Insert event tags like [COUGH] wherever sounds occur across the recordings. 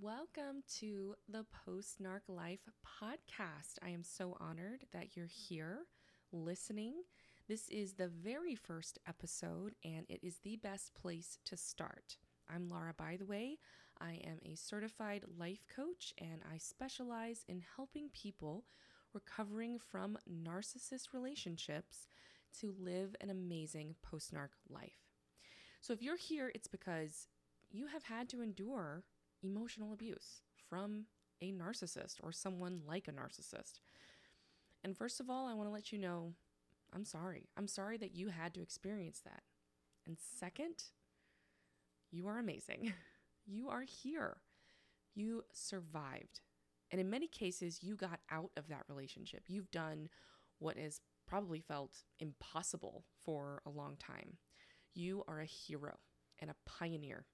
Welcome to the Post Narc Life podcast. I am so honored that you're here listening. This is the very first episode, and it is the best place to start. I'm Laura Bytheway. I am a certified life coach, and I specialize in helping people recovering from narcissist relationships to live an amazing post narc life. So, if you're here, it's because you have had to endure emotional abuse from a narcissist or someone like a narcissist. And first of all, I want to let you know I'm sorry. I'm sorry that you had to experience that. And second, you are amazing. [LAUGHS] You are here. You survived. And in many cases, you got out of that relationship. You've done what has probably felt impossible for a long time. You are a hero and a pioneer,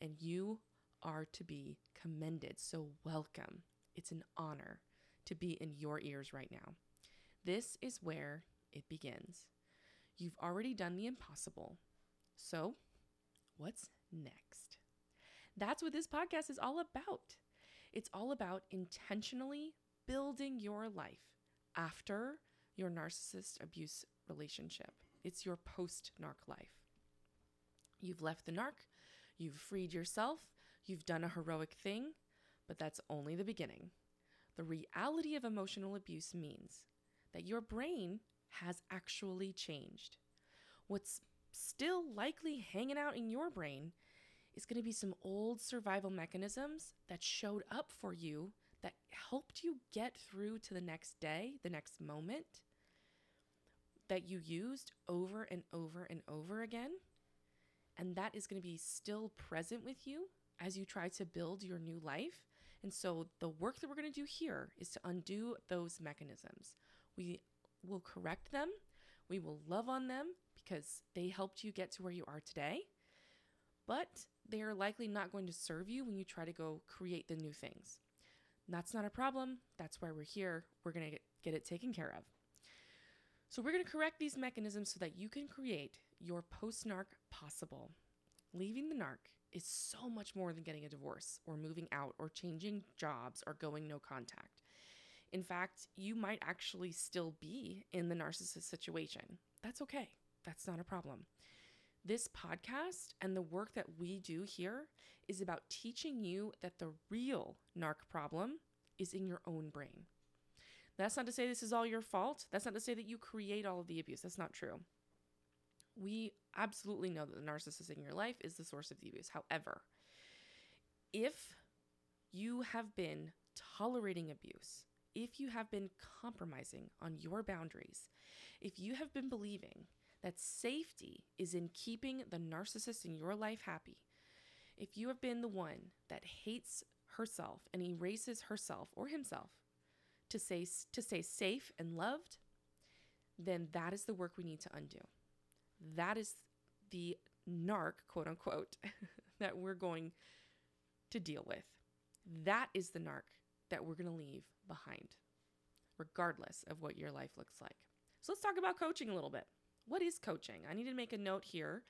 and you are to be commended. So, welcome. It's an honor to be in your ears right now. This is where it begins. You've already done the impossible. So, what's next? That's what this podcast is all about. It's all about intentionally building your life after your narcissist abuse relationship. It's your post narc life. You've left the narc, you've freed yourself, you've done a heroic thing, but that's only the beginning. The reality of emotional abuse means that your brain has actually changed. What's still likely hanging out in your brain is going to be some old survival mechanisms that showed up for you that helped you get through to the next day, the next moment that you used over and over and over again. And that is going to be still present with you as you try to build your new life. And so, the work that we're going to do here is to undo those mechanisms. We will correct them, we will love on them because they helped you get to where you are today but they are likely not going to serve you when you try to go create the new things. That's not a problem. That's why we're here. We're going to get it taken care of. So, we're going to correct these mechanisms so that you can create your post narc possible. Leaving the narc is so much more than getting a divorce or moving out or changing jobs or going no contact. In fact, you might actually still be in the narcissist situation. That's okay. That's not a problem. This podcast and the work that we do here is about teaching you that the real narc problem is in your own brain. That's not to say this is all your fault. That's not to say that you create all of the abuse. That's not true. We absolutely know that the narcissist in your life is the source of the abuse. However, if you have been tolerating abuse, if you have been compromising on your boundaries, if you have been believing that safety is in keeping the narcissist in your life happy. If you have been the one that hates herself and erases herself or himself to say to stay safe and loved, then that is the work we need to undo. That is the narc, quote unquote, [LAUGHS] that we're going to deal with. That is the narc that we're going to leave behind, regardless of what your life looks like. So let's talk about coaching a little bit what is coaching? I need to make a note here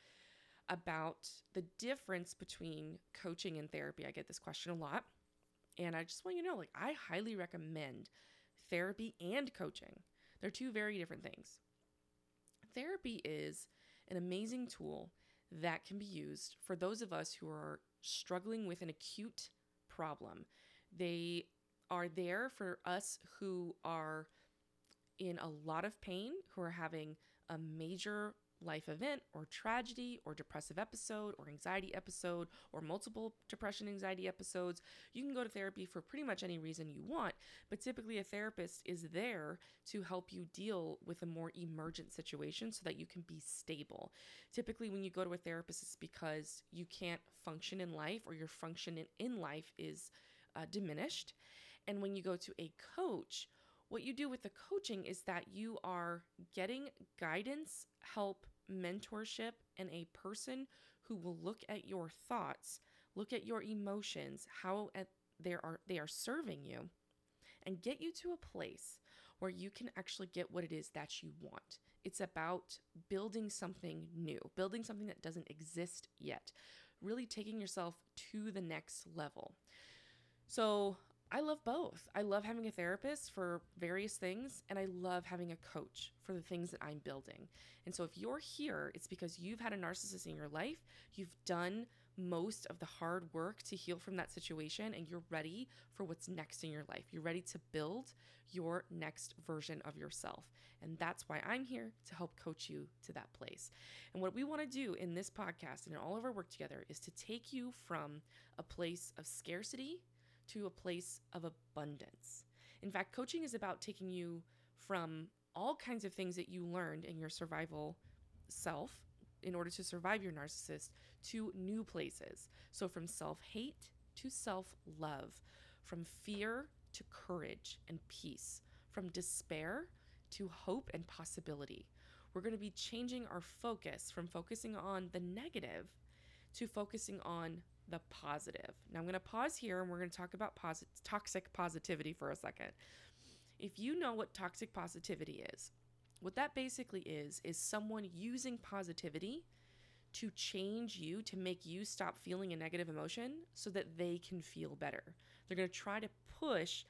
about the difference between coaching and therapy. I get this question a lot. And I just want you to know like, I highly recommend therapy and coaching. They're two very different things. Therapy is an amazing tool that can be used for those of us who are struggling with an acute problem. They are there for us who are in a lot of pain, who are having a major life event or tragedy or depressive episode or anxiety episode or multiple depression anxiety episodes you can go to therapy for pretty much any reason you want but typically a therapist is there to help you deal with a more emergent situation so that you can be stable. Typically when you go to a therapist it's because you can't function in life or your function in, life is uh, diminished. And when you go to a coach what you do with the coaching is that you are getting guidance, help, mentorship, and a person who will look at your thoughts, look at your emotions, how they are they are serving you and get you to a place where you can actually get what it is that you want. It's about building something new, building something that doesn't exist yet, really taking yourself to the next level. So I love both. I love having a therapist for various things, and I love having a coach for the things that I'm building. And so if you're here, it's because you've had a narcissist in your life, you've done most of the hard work to heal from that situation, and you're ready for what's next in your life. You're ready to build your next version of yourself. And that's why I'm here to help coach you to that place. And what we want to do in this podcast and in all of our work together is to take you from a place of scarcity to a place of abundance. In fact, coaching is about taking you from all kinds of things that you learned in your survival self in order to survive your narcissist to new places. So, from self hate to self love, from fear to courage and peace, from despair to hope and possibility. We're going to be changing our focus from focusing on the negative to focusing on the positive. Now, I'm going to pause here and we're going to talk about posit- toxic positivity for a second. If you know what toxic positivity is, what that basically is, is someone using positivity to change you, to make you stop feeling a negative emotion so that they can feel better. They're going to try to push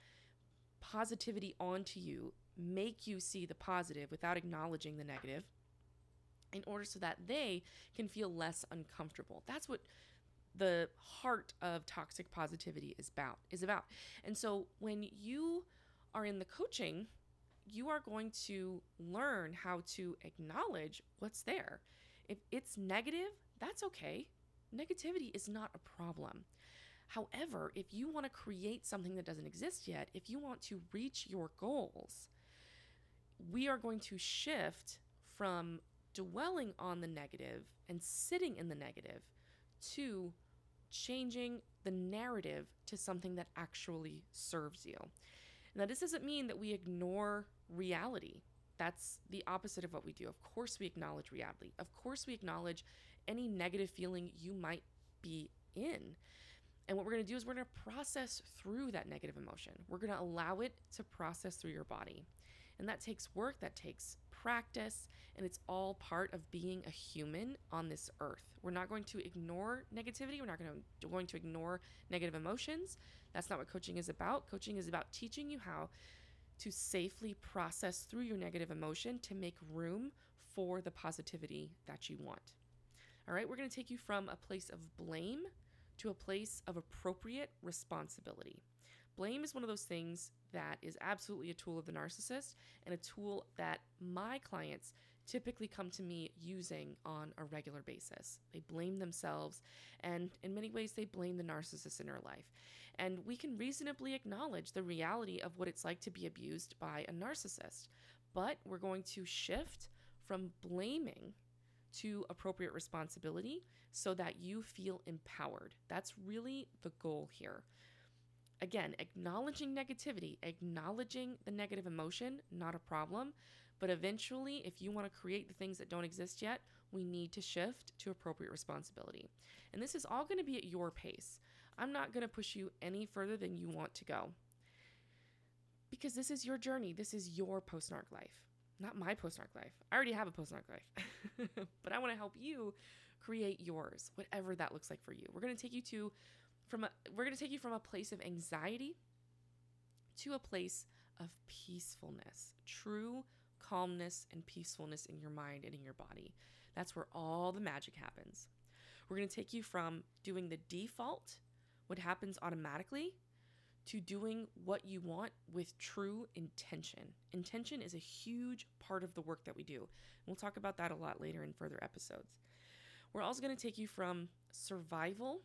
positivity onto you, make you see the positive without acknowledging the negative in order so that they can feel less uncomfortable. That's what the heart of toxic positivity is about is about. And so when you are in the coaching, you are going to learn how to acknowledge what's there. If it's negative, that's okay. Negativity is not a problem. However, if you want to create something that doesn't exist yet, if you want to reach your goals, we are going to shift from dwelling on the negative and sitting in the negative to changing the narrative to something that actually serves you. Now, this doesn't mean that we ignore reality. That's the opposite of what we do. Of course, we acknowledge reality. Of course, we acknowledge any negative feeling you might be in. And what we're going to do is we're going to process through that negative emotion. We're going to allow it to process through your body. And that takes work, that takes practice, and it's all part of being a human on this earth. We're not going to ignore negativity, we're not going to, going to ignore negative emotions. That's not what coaching is about. Coaching is about teaching you how to safely process through your negative emotion to make room for the positivity that you want. All right, we're going to take you from a place of blame to a place of appropriate responsibility. Blame is one of those things that is absolutely a tool of the narcissist and a tool that my clients typically come to me using on a regular basis. They blame themselves, and in many ways, they blame the narcissist in their life. And we can reasonably acknowledge the reality of what it's like to be abused by a narcissist. But we're going to shift from blaming to appropriate responsibility so that you feel empowered. That's really the goal here. Again, acknowledging negativity, acknowledging the negative emotion, not a problem. But eventually, if you want to create the things that don't exist yet, we need to shift to appropriate responsibility. And this is all going to be at your pace. I'm not going to push you any further than you want to go. Because this is your journey. This is your post narc life, not my post narc life. I already have a post narc life, [LAUGHS] but I want to help you create yours, whatever that looks like for you. We're going to take you to from a we're going to take you from a place of anxiety to a place of peacefulness, true calmness and peacefulness in your mind and in your body. That's where all the magic happens. We're going to take you from doing the default, what happens automatically, to doing what you want with true intention. Intention is a huge part of the work that we do. We'll talk about that a lot later in further episodes. We're also going to take you from survival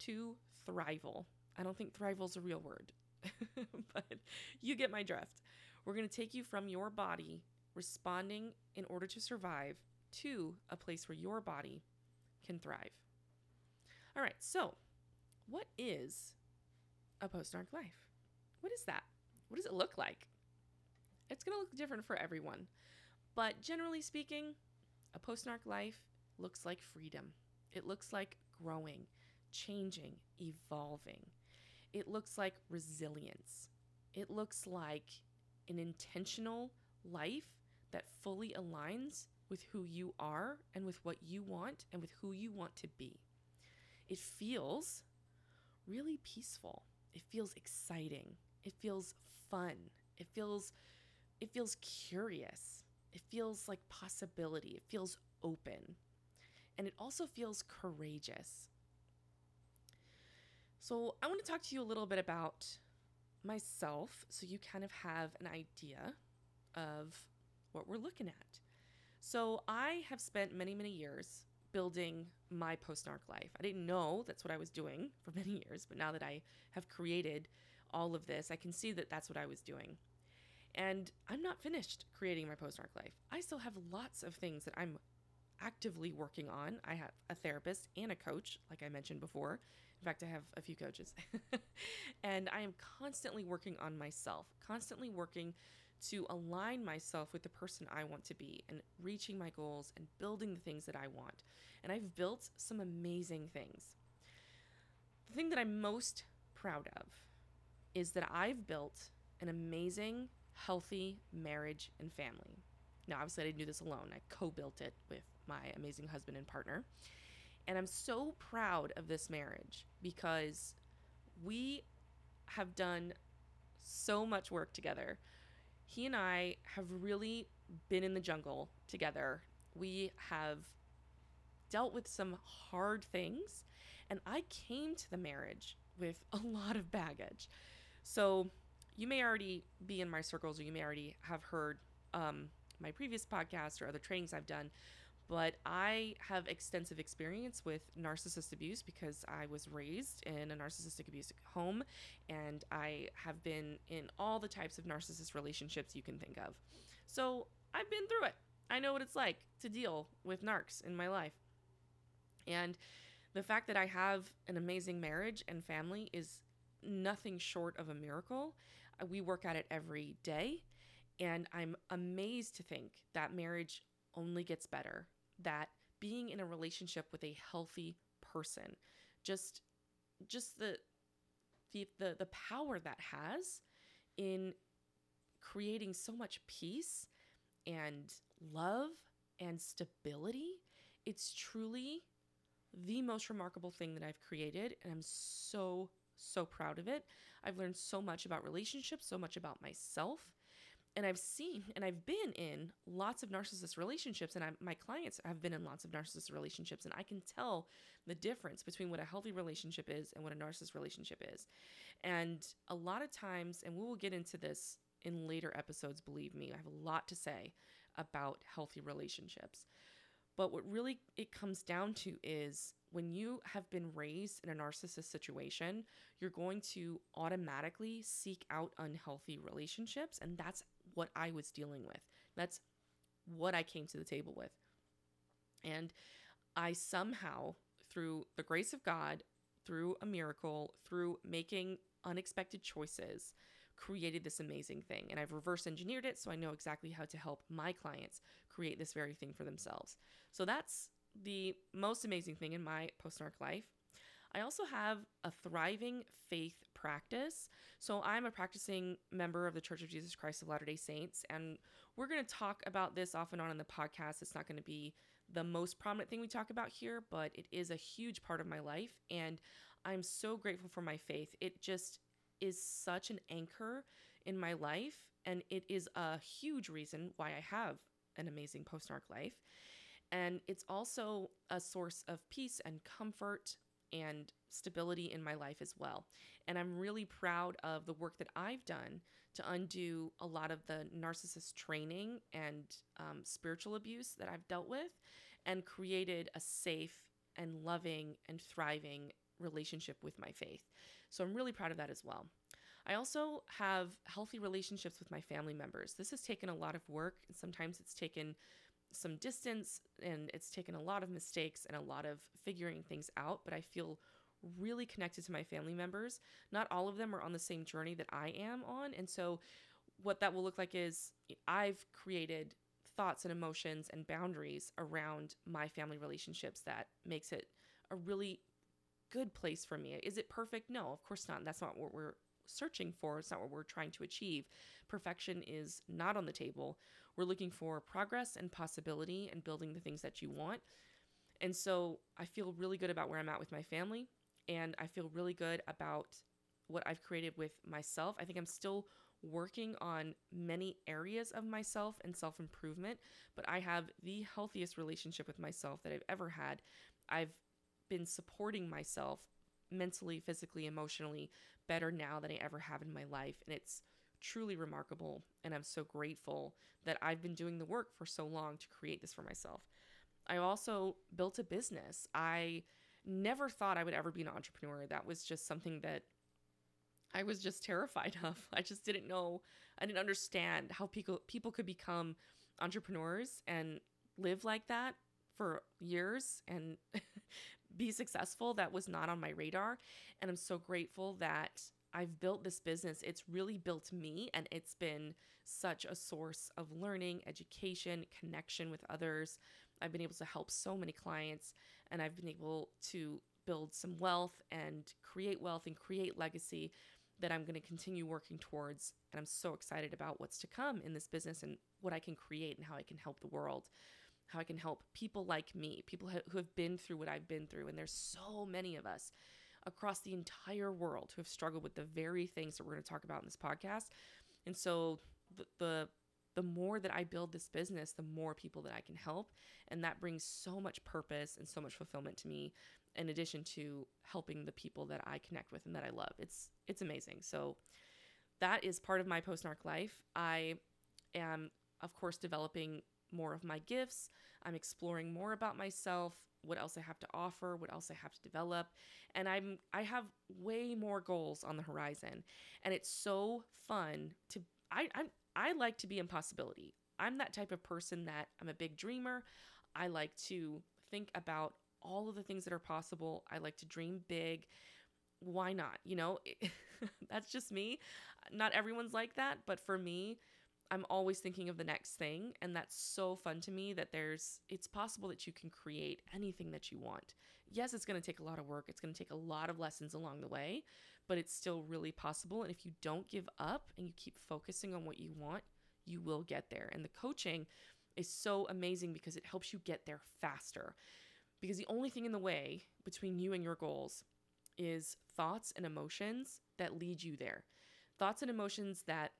to thrival. I don't think thrival is a real word, [LAUGHS] but you get my drift. We're going to take you from your body responding in order to survive to a place where your body can thrive. All right, so what is a post narc life? What is that? What does it look like? It's going to look different for everyone. But generally speaking, a post narc life looks like freedom. It looks like growing changing, evolving. It looks like resilience. It looks like an intentional life that fully aligns with who you are and with what you want and with who you want to be. It feels really peaceful. it feels exciting. It feels fun. It feels it feels curious. It feels like possibility. It feels open. And it also feels courageous. So, I want to talk to you a little bit about myself so you kind of have an idea of what we're looking at. So, I have spent many, many years building my post narc life. I didn't know that's what I was doing [LAUGHS] for many years, but now that I have created all of this, I can see that that's what I was doing. And I'm not finished creating my post narc life. I still have lots of things that I'm actively working on. I have a therapist and a coach, like I mentioned before. In fact, I have a few coaches. [LAUGHS] and I am constantly working on myself, constantly working to align myself with the person I want to be and reaching my goals and building the things that I want. And I've built some amazing things. The thing that I'm most proud of is that I've built an amazing, healthy marriage and family. Now, obviously, I didn't do this alone. I co built it with my amazing husband and partner. And I'm so proud of this marriage because we have done so much work together. He and I have really been in the jungle together. We have dealt with some hard things, and I came to the marriage with a lot of baggage. So, you may already be in my circles, or you may already have heard um, my previous podcast or other trainings I've done but I have extensive experience with narcissist abuse because I was raised in a narcissistic abuse home and I have been in all the types of narcissist relationships you can think of. So I've been through it. I know what it's like to deal with narcs in my life. And the fact that I have an amazing marriage and family is nothing short of a miracle. Uh, we work at it every day. And I'm amazed to think that marriage only gets better that being in a relationship with a healthy person just just the the the, the power that has in creating so much peace and love and stability it's truly the most remarkable thing that I've created and I'm so so proud of it. I've learned so much about relationships, so much about myself, and I've seen and I've been in lots of narcissist relationships, and I'm, my clients have been in lots of narcissist relationships, and I can tell the difference between what a healthy relationship is and what a narcissist relationship is. And a lot of times, and we will get into this in later episodes, believe me, I have a lot to say about healthy relationships. But what really it comes down to is when you have been raised in a narcissist situation, you're going to automatically seek out unhealthy relationships. And that's what I was dealing with. That's what I came to the table with. And I somehow, through the grace of God, through a miracle, through making unexpected choices, created this amazing thing. And I've reverse engineered it so I know exactly how to help my clients create this very thing for themselves. So that's the most amazing thing in my post narc life. I also have a thriving faith practice. So I'm a practicing member of the Church of Jesus Christ of Latter day Saints, and we're going to talk about this off and on in the podcast. It's not going to be the most prominent thing we talk about here, but it is a huge part of my life, and I'm so grateful for my faith. It just is such an anchor in my life, and it is a huge reason why I have an amazing post narc life. And it's also a source of peace and comfort and stability in my life as well. And I'm really proud of the work that I've done to undo a lot of the narcissist training and um, spiritual abuse that I've dealt with and created a safe and loving and thriving relationship with my faith. So I'm really proud of that as well. I also have healthy relationships with my family members. This has taken a lot of work, sometimes it's taken some distance and it's taken a lot of mistakes and a lot of figuring things out, but I feel really connected to my family members. Not all of them are on the same journey that I am on. And so, what that will look like is I've created thoughts and emotions and boundaries around my family relationships that makes it a really good place for me. Is it perfect? No, of course not. That's not what we're searching for. It's not what we're trying to achieve. Perfection is not on the table. We're looking for progress and possibility and building the things that you want. And so I feel really good about where I'm at with my family. And I feel really good about what I've created with myself. I think I'm still working on many areas of myself and self improvement, but I have the healthiest relationship with myself that I've ever had. I've been supporting myself mentally, physically, emotionally better now than I ever have in my life. And it's truly remarkable. And I'm so grateful that I've been doing the work for so long to create this for myself. I also built a business. I never thought I would ever be an entrepreneur. That was just something that I was just terrified [LAUGHS] of. I just didn't know, I didn't understand how people people could become entrepreneurs and live like that for years and [LAUGHS] be successful. That was not on my radar. And I'm so grateful that I've built this business. It's really built me and it's been such a source of learning, education, connection with others. I've been able to help so many clients and I've been able to build some wealth and create wealth and create legacy that I'm going to continue working towards. And I'm so excited about what's to come in this business and what I can create and how I can help the world, how I can help people like me, people who have been through what I've been through. And there's so many of us across the entire world who have struggled with the very things that we're going to talk about in this podcast. And so the, the the more that I build this business, the more people that I can help. And that brings so much purpose and so much fulfillment to me in addition to helping the people that I connect with and that I love. It's it's amazing. So that is part of my post narc life. I am of course developing more of my gifts. I'm exploring more about myself, what else I have to offer, what else I have to develop, and I'm I have way more goals on the horizon. And it's so fun to I I'm I like to be in possibility. I'm that type of person that I'm a big dreamer. I like to think about all of the things that are possible. I like to dream big. Why not? You know, [LAUGHS] that's just me. Not everyone's like that, but for me, I'm always thinking of the next thing. And that's so fun to me that there's, it's possible that you can create anything that you want. Yes, it's going to take a lot of work, it's going to take a lot of lessons along the way, but it's still really possible. And if you don't give up and you keep focusing on what you want, you will get there. And the coaching is so amazing because it helps you get there faster. Because the only thing in the way between you and your goals is thoughts and emotions that lead you there. Thoughts and emotions that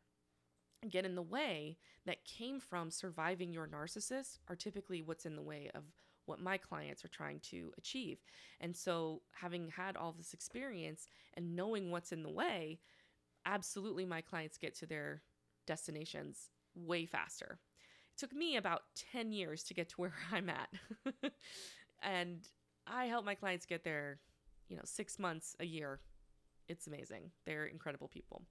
get in the way that came from surviving your narcissist are typically what's in the way of what my clients are trying to achieve. And so, having had all this experience and knowing what's in the way, absolutely my clients get to their destinations way faster. It took me about 10 years to get to where [LAUGHS] I'm at. and I help my clients get there, you know, 6 months, a year. It's amazing. They're incredible people.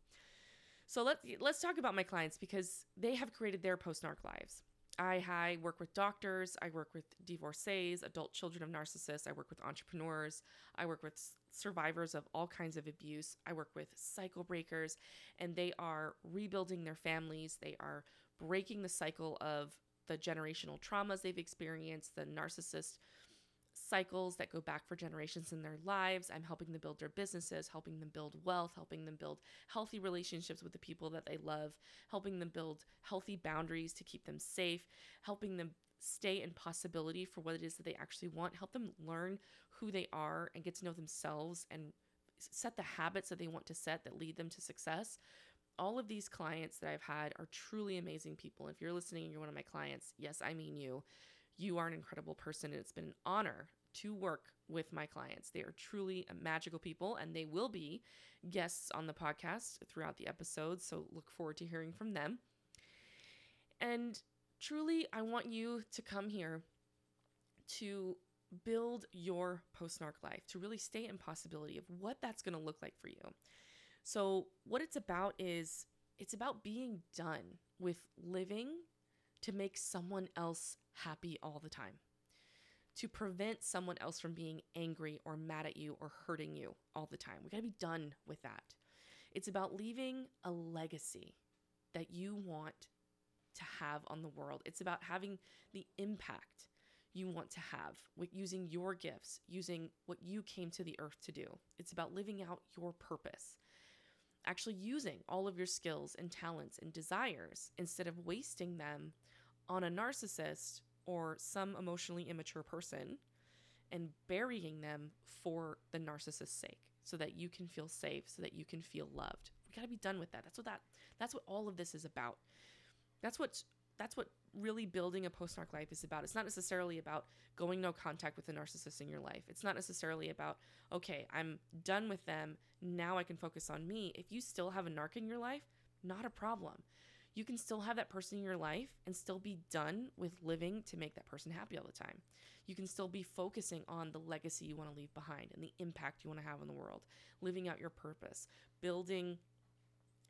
So let's let's talk about my clients because they have created their post narc lives. I, I work with doctors, I work with divorcees, adult children of narcissists, I work with entrepreneurs, I work with survivors of all kinds of abuse, I work with cycle breakers, and they are rebuilding their families. They are breaking the cycle of the generational traumas they've experienced, the narcissist cycles that go back for generations in their lives. I'm helping them build their businesses, helping them build wealth, helping them build healthy relationships with the people that they love, helping them build healthy boundaries to keep them safe, helping them stay in possibility for what it is that they actually want, help them learn who they are and get to know themselves and set the habits that they want to set that lead them to success. All of these clients that I've had are truly amazing people. If you're listening and you're one of my clients, yes, I mean you you are an incredible person, and it's been an honor to work with my clients. They are truly magical people, and they will be guests on the podcast throughout the episodes. So look forward to hearing from them. And truly, I want you to come here to build your post narc life, to really stay in possibility of what that's going to look like for you. So, what it's about is it's about being done with living to make someone else happy all the time, to prevent someone else from being angry or mad at you or hurting you all the time. We got to be done with that. It's about leaving a legacy that you want to have on the world. It's about having the impact you want to have with using your gifts, using what you came to the earth to do. It's about living out your purpose. Actually, using all of your skills and talents and desires instead of wasting them on a narcissist or some emotionally immature person and burying them for the narcissist's sake. so that you can feel safe, so that you can feel loved. We got to be done with that. That's what that that's what all of this is about. That's what that's what really building a post narc life is about. It's not necessarily about going no contact with a narcissist in your life. It's not necessarily about, okay, I'm done with them. Now I can focus on me. If you still have a narc in your life, not a problem. You can still have that person in your life and still be done with living to make that person happy all the time. You can still be focusing on the legacy you want to leave behind and the impact you want to have on the world, living out your purpose, building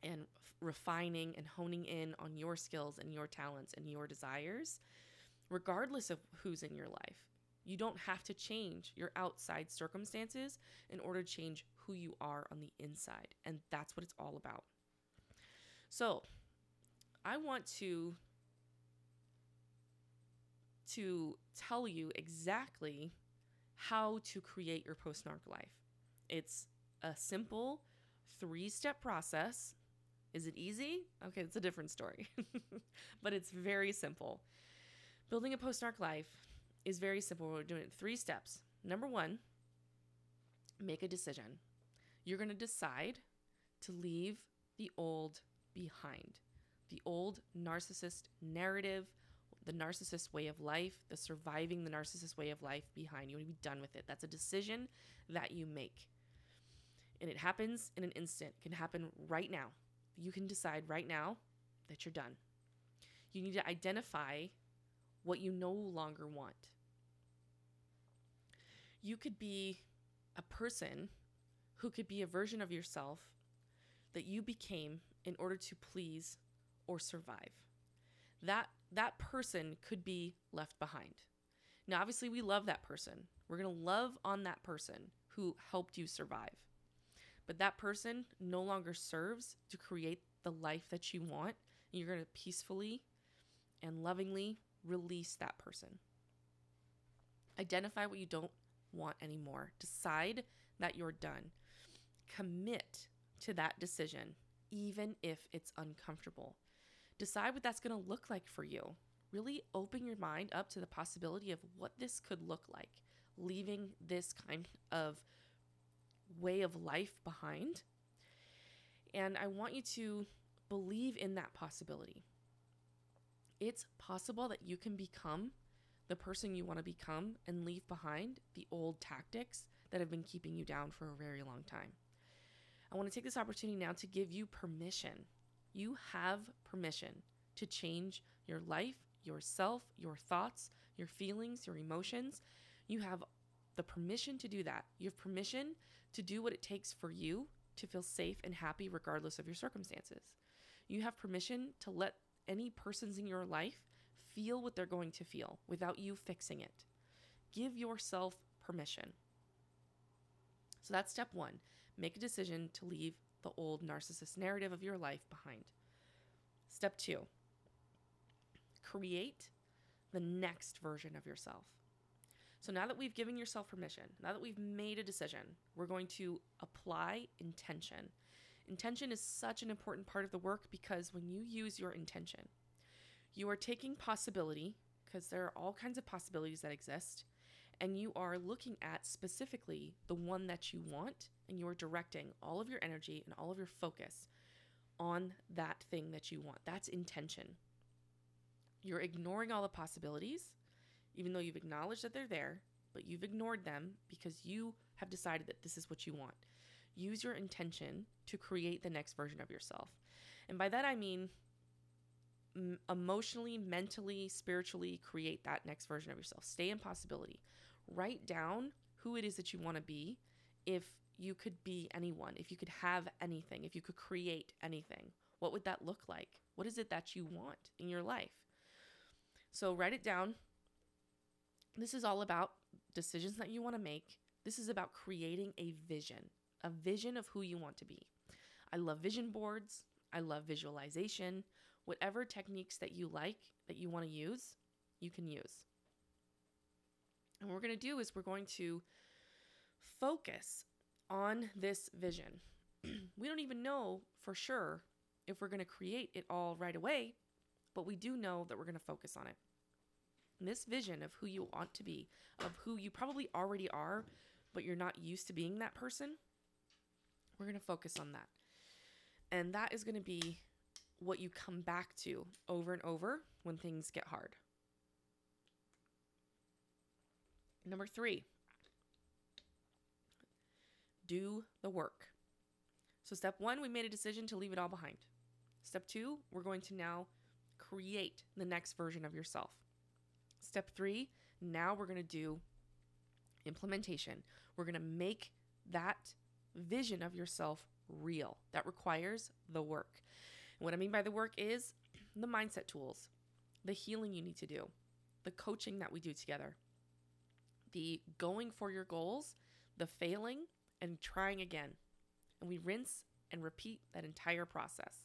and refining and honing in on your skills and your talents and your desires, regardless of who's in your life. You don't have to change your outside circumstances in order to change who you are on the inside. And that's what it's all about. So, I want to to tell you exactly how to create your post narc life. It's a simple three step process is it easy? Okay, it's a different story. [LAUGHS] but it's very simple. Building a post narc life is very simple. We're doing it three steps. Number one, make a decision. You're going to decide to leave the old behind, the old narcissist narrative, the narcissist way of life, the surviving the narcissist way of life behind. You to be done with it. That's a decision that you make. And it happens in an instant, it can happen right now you can decide right now that you're done. You need to identify what you no longer want. You could be a person who could be a version of yourself that you became in order to please or survive. That that person could be left behind. Now obviously we love that person. We're going to love on that person who helped you survive. But that person no longer serves to create the life that you want. And You're going to peacefully and lovingly release that person. Identify what you don't want anymore. Decide that you're done. Commit to that decision, even if it's uncomfortable. Decide what that's going to look like for you. Really open your mind up to the possibility of what this could look like, leaving this kind of way of life behind. And I want you to believe in that possibility. It's possible that you can become the person you want to become and leave behind the old tactics that have been keeping you down for a very long time. I want to take this opportunity now to give you permission. You have permission to change your life, yourself, your thoughts, your feelings, your emotions. You have the permission to do that. You have permission to do what it takes for you to feel safe and happy regardless of your circumstances. You have permission to let any persons in your life feel what they're going to feel without you fixing it. Give yourself permission. So that's step one. Make a decision to leave the old narcissist narrative of your life behind. Step two, create the next version of yourself. So now that we've given yourself permission, now that we've made a decision, we're going to apply intention. Intention is such an important part of the work because when you use your intention, you are taking possibility, because there are all kinds of possibilities that exist, and you are looking at specifically the one that you want, and you are directing all of your energy and all of your focus on that thing that you want. That's intention. You're ignoring all the possibilities even though you've acknowledged that they're there, but you've ignored them because you have decided that this is what you want. Use your intention to create the next version of yourself. And by that I mean emotionally, mentally, spiritually create that next version of yourself. Stay in possibility. Write down who it is that you want to be if you could be anyone, if you could have anything, if you could create anything. What would that look like? What is it that you want in your life? So write it down, this is all about decisions that you want to make. This is about creating a vision, a vision of who you want to be. I love vision boards. I love visualization. Whatever techniques that you like, that you want to use, you can use. And what we're going to do is we're going to focus on this vision. [CLEARS THROAT] we don't even know for sure if we're going to create it all right away, but we do know that we're going to focus on it this vision of who you want to be, of who you probably already are, but you're not used to being that person, We're going to focus on that. And that is going to be what you come back to over and over when things get hard. Number three, do the work. So, step one, we made a decision to leave it all behind. Step two, we're going to now create the next version of yourself. Step three, now we're going to do implementation. We're going to make that vision of yourself real. That requires the work. And what I mean by the work is the mindset tools, the healing you need to do, the coaching that we do together, the going for your goals, the failing, and trying again. And we rinse and repeat that entire process.